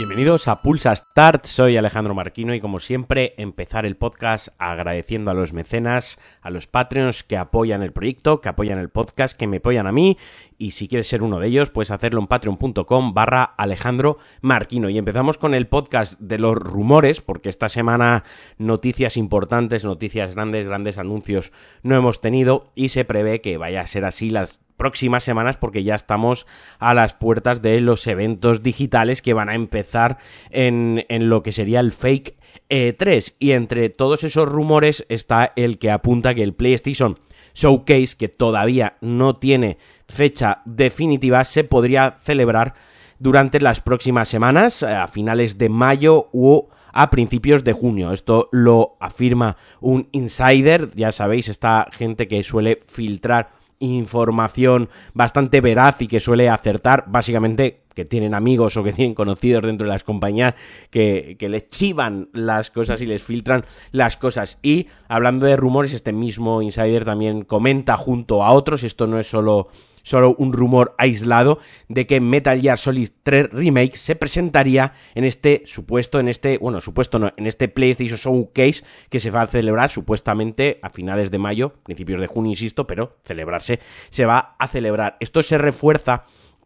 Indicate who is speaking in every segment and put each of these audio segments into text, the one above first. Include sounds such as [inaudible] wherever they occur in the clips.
Speaker 1: Bienvenidos a Pulsa Start, soy Alejandro Marquino y como siempre empezar el podcast agradeciendo a los mecenas, a los Patreons que apoyan el proyecto, que apoyan el podcast, que me apoyan a mí. Y si quieres ser uno de ellos puedes hacerlo en patreon.com barra Alejandro Marquino. Y empezamos con el podcast de los rumores porque esta semana noticias importantes, noticias grandes, grandes anuncios no hemos tenido y se prevé que vaya a ser así las próximas semanas porque ya estamos a las puertas de los eventos digitales que van a empezar en, en lo que sería el fake E3 y entre todos esos rumores está el que apunta que el PlayStation Showcase que todavía no tiene fecha definitiva se podría celebrar durante las próximas semanas a finales de mayo u a principios de junio. Esto lo afirma un insider, ya sabéis, esta gente que suele filtrar información bastante veraz y que suele acertar, básicamente que tienen amigos o que tienen conocidos dentro de las compañías que, que les chivan las cosas y les filtran las cosas. Y hablando de rumores, este mismo insider también comenta junto a otros, esto no es solo solo un rumor aislado de que Metal Gear Solid 3 Remake se presentaría en este supuesto, en este, bueno, supuesto no, en este PlayStation Showcase que se va a celebrar supuestamente a finales de mayo, principios de junio, insisto, pero celebrarse se va a celebrar. Esto se refuerza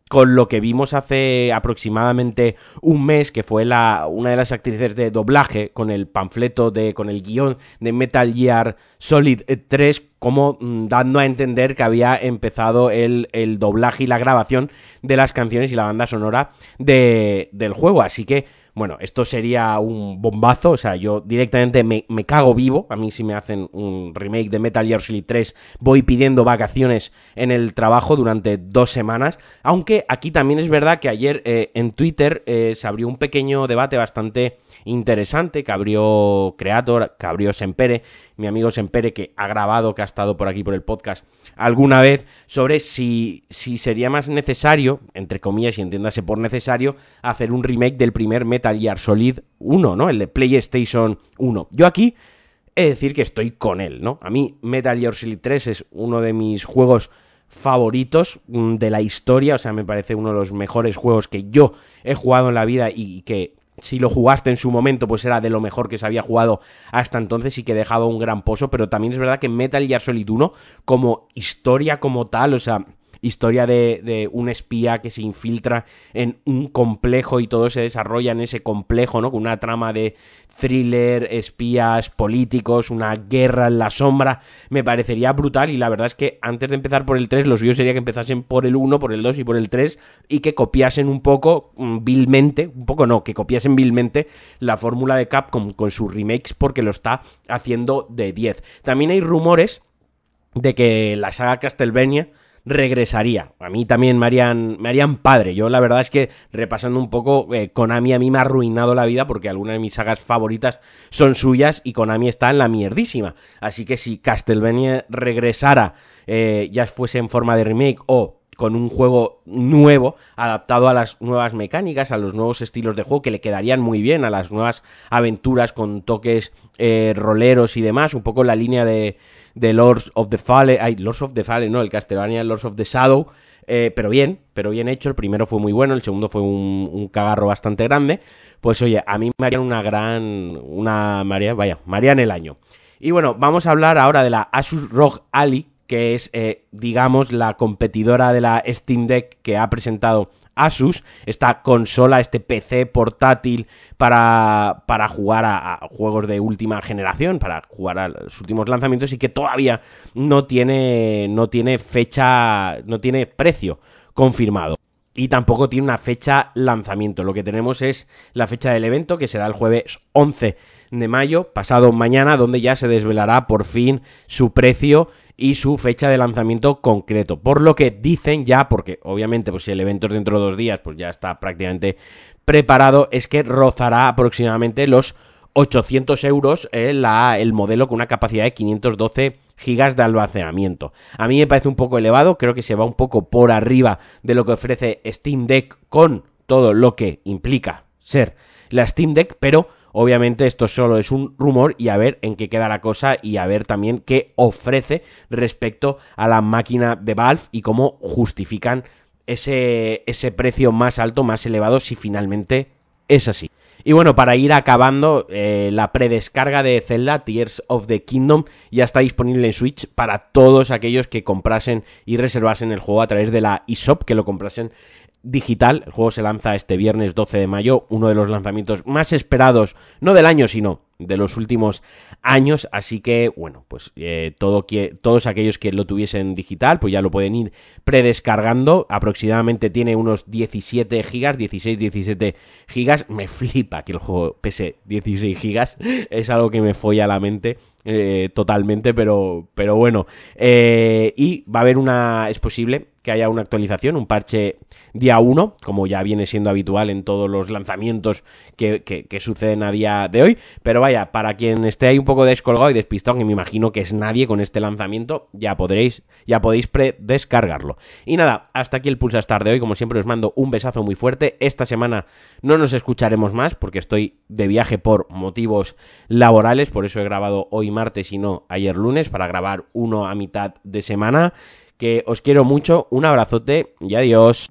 Speaker 1: con lo que vimos hace aproximadamente un mes, que fue la, una de las actrices de doblaje, con el panfleto de, con el guion de Metal Gear Solid 3, como mm, dando a entender que había empezado el, el, doblaje y la grabación de las canciones y la banda sonora de, del juego. Así que bueno, esto sería un bombazo, o sea, yo directamente me, cago vivo, a mí si me hacen un remake de Metal Gear Solid 3 voy pidiendo vacaciones en el trabajo durante dos semanas, aunque aquí también es verdad que ayer eh, en Twitter eh, se abrió un pequeño debate bastante interesante que abrió Creator, que abrió Sempere, mi amigo Sempere que ha grabado, que ha estado por aquí por el podcast alguna vez, sobre si, si sería más necesario, entre comillas y entiéndase por necesario, hacer un remake del primer Metal Gear Solid 1, ¿no? El de PlayStation 1. Yo aquí he de decir que estoy con él, ¿no? A mí Metal Gear Solid 3 es uno de mis juegos favoritos de la historia, o sea, me parece uno de los mejores juegos que yo he jugado en la vida y que si lo jugaste en su momento, pues era de lo mejor que se había jugado hasta entonces y que dejaba un gran pozo, pero también es verdad que Metal Gear Solid 1, como historia como tal, o sea, historia de, un espía que se infiltra en un complejo y todo se desarrolla en ese complejo, ¿no? Con una trama de thriller, espías, políticos, una guerra en la sombra, me parecería brutal y la verdad es que antes de empezar por el 3, lo suyo sería que empezasen por el 1, por el 2 y por el 3 y que copiasen un poco mm, vilmente, un poco no, que copiasen vilmente la fórmula de Capcom con sus remakes porque lo está haciendo de 10. También hay rumores de que la saga Castlevania regresaría. A mí también me harían, padre. Yo la verdad es que repasando un poco, eh, Konami a mí me ha arruinado la vida porque algunas de mis sagas favoritas son suyas y Konami está en la mierdísima. Así que si Castlevania regresara, eh, ya fuese en forma de remake o con un juego nuevo, adaptado a las nuevas mecánicas, a los nuevos estilos de juego que le quedarían muy bien, a las nuevas aventuras con toques eh, roleros y demás, un poco la línea de, de Lords of the Fallen, ay, Lords of the Fallen, no, el Castlevania Lords of the Shadow, eh, pero bien, pero bien hecho, el primero fue muy bueno, el segundo fue un, cagarro bastante grande, pues oye, a mí me harían una gran, una, María, vaya, María el año. Y bueno, vamos a hablar ahora de la Asus ROG Ali, que es, eh, digamos, la competidora de la Steam Deck que ha presentado Asus, esta consola, este PC portátil para, para jugar a, juegos de última generación, para jugar a los últimos lanzamientos y que todavía no tiene, no tiene fecha, no tiene precio confirmado. Y tampoco tiene una fecha lanzamiento. Lo que tenemos es la fecha del evento, que será el jueves 11 de mayo, pasado mañana, donde ya se desvelará por fin su precio y su fecha de lanzamiento concreto. Por lo que dicen ya, porque obviamente pues si el evento es dentro de dos días, pues ya está prácticamente preparado, es que rozará aproximadamente los 800 euros eh, la, el modelo con una capacidad de 512 gigas de almacenamiento. A mí me parece un poco elevado, creo que se va un poco por arriba de lo que ofrece Steam Deck con todo lo que implica ser la Steam Deck, pero Obviamente esto solo es un rumor y a ver en qué queda la cosa y a ver también qué ofrece respecto a la máquina de Valve y cómo justifican ese, ese precio más alto, más elevado si finalmente es así. Y bueno, para ir acabando, eh, la predescarga de Zelda Tears of the Kingdom ya está disponible en Switch para todos aquellos que comprasen y reservasen el juego a través de la eShop, que lo comprasen digital. El juego se lanza este viernes 12 de mayo, uno de los lanzamientos más esperados, no del año, sino de los últimos años, así que bueno, pues eh, todo todos aquellos que lo tuviesen digital, pues ya lo pueden ir predescargando, aproximadamente tiene unos 17 gigas, 16, 17 gigas, me flipa que el juego pese 16 gigas, [laughs] es algo que me folla la mente eh, totalmente, pero, pero bueno, eh, y va a haber una, es posible que haya una actualización, un parche día 1, como ya viene siendo habitual en todos los lanzamientos que, que, suceden a día de hoy. Pero vaya, para quien esté ahí un poco descolgado y despistado, que me imagino que es nadie con este lanzamiento, ya podréis, ya podéis descargarlo. Y nada, hasta aquí el Pulsar de hoy. Como siempre, os mando un besazo muy fuerte. Esta semana no nos escucharemos más porque estoy de viaje por motivos laborales, por eso he grabado hoy martes y no ayer lunes, para grabar uno a mitad de semana que os quiero mucho, un abrazote y adiós.